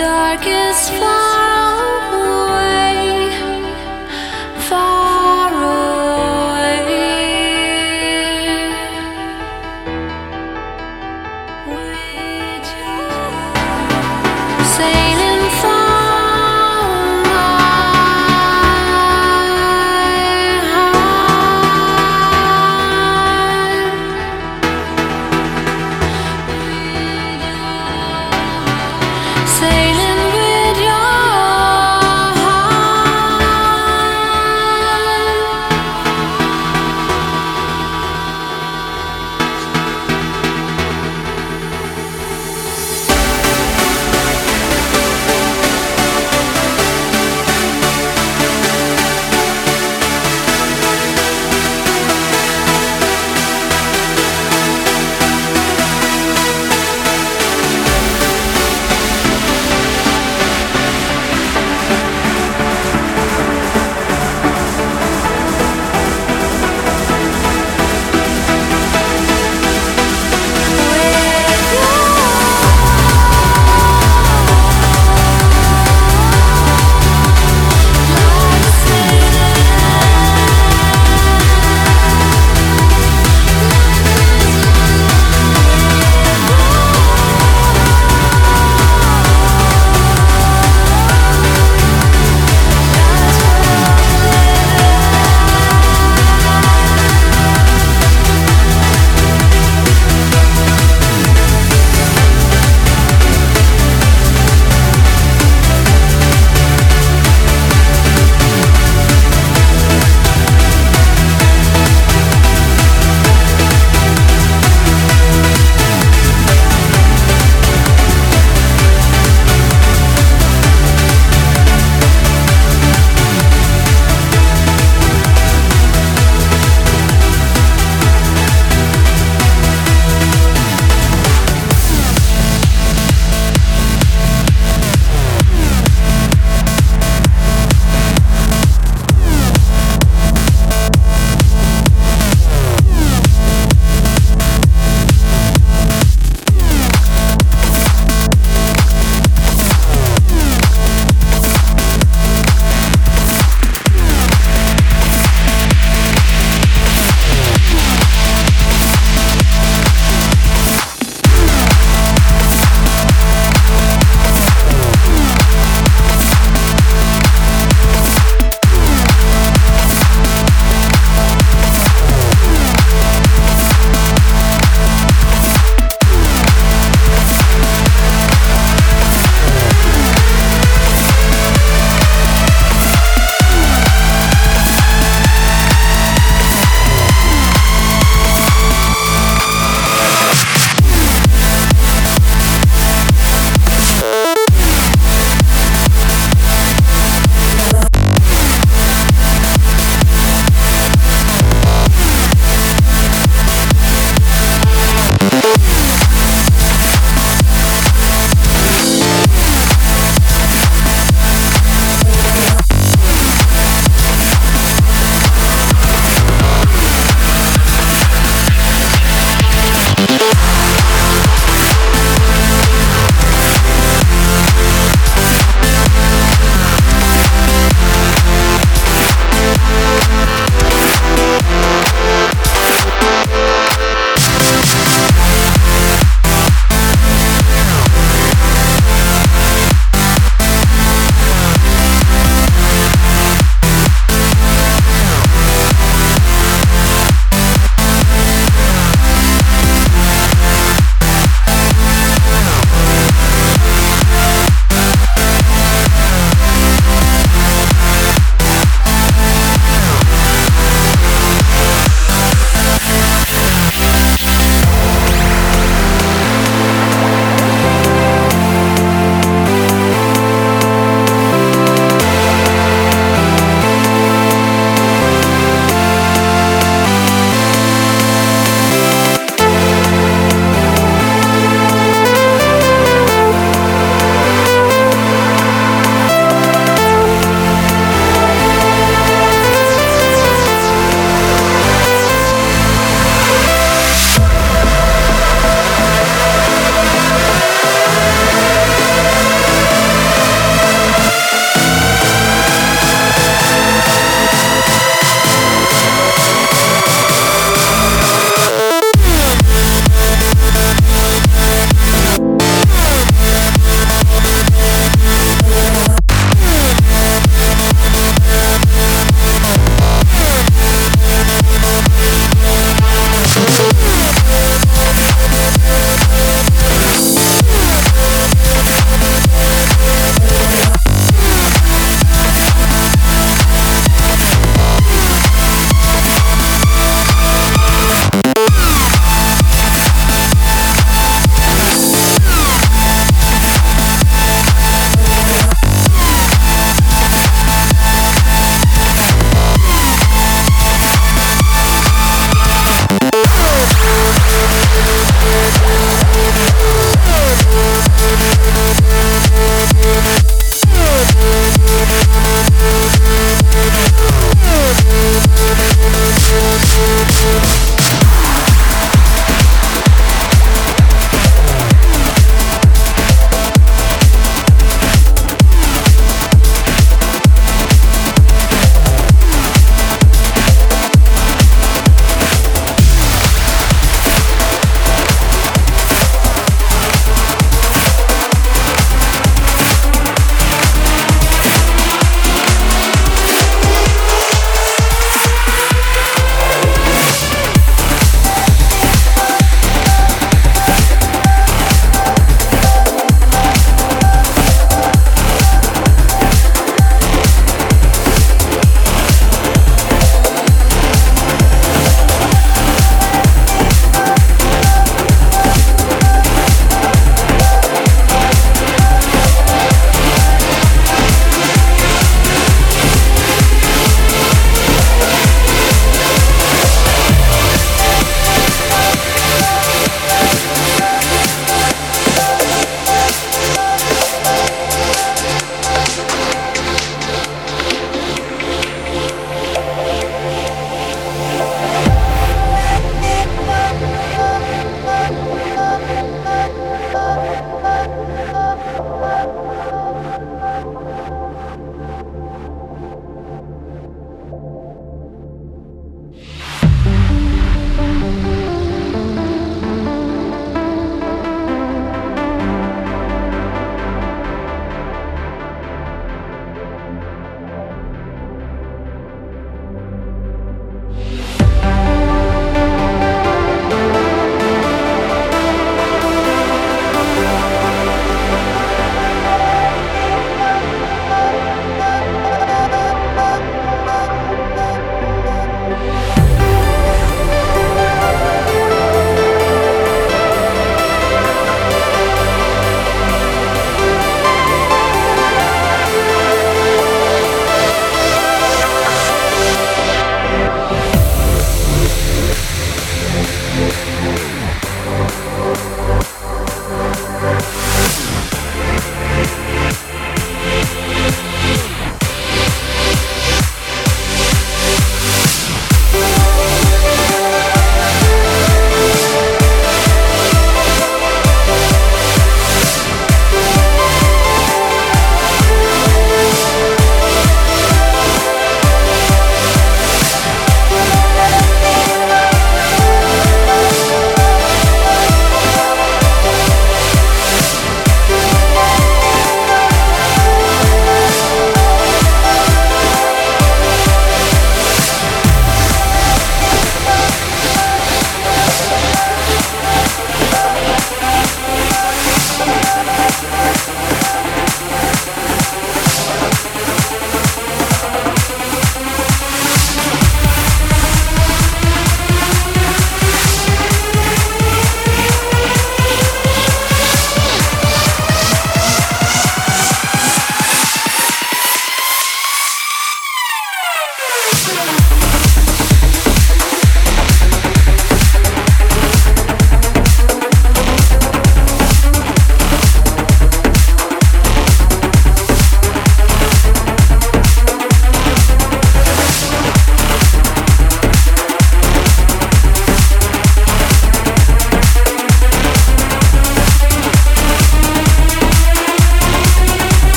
darkest fire.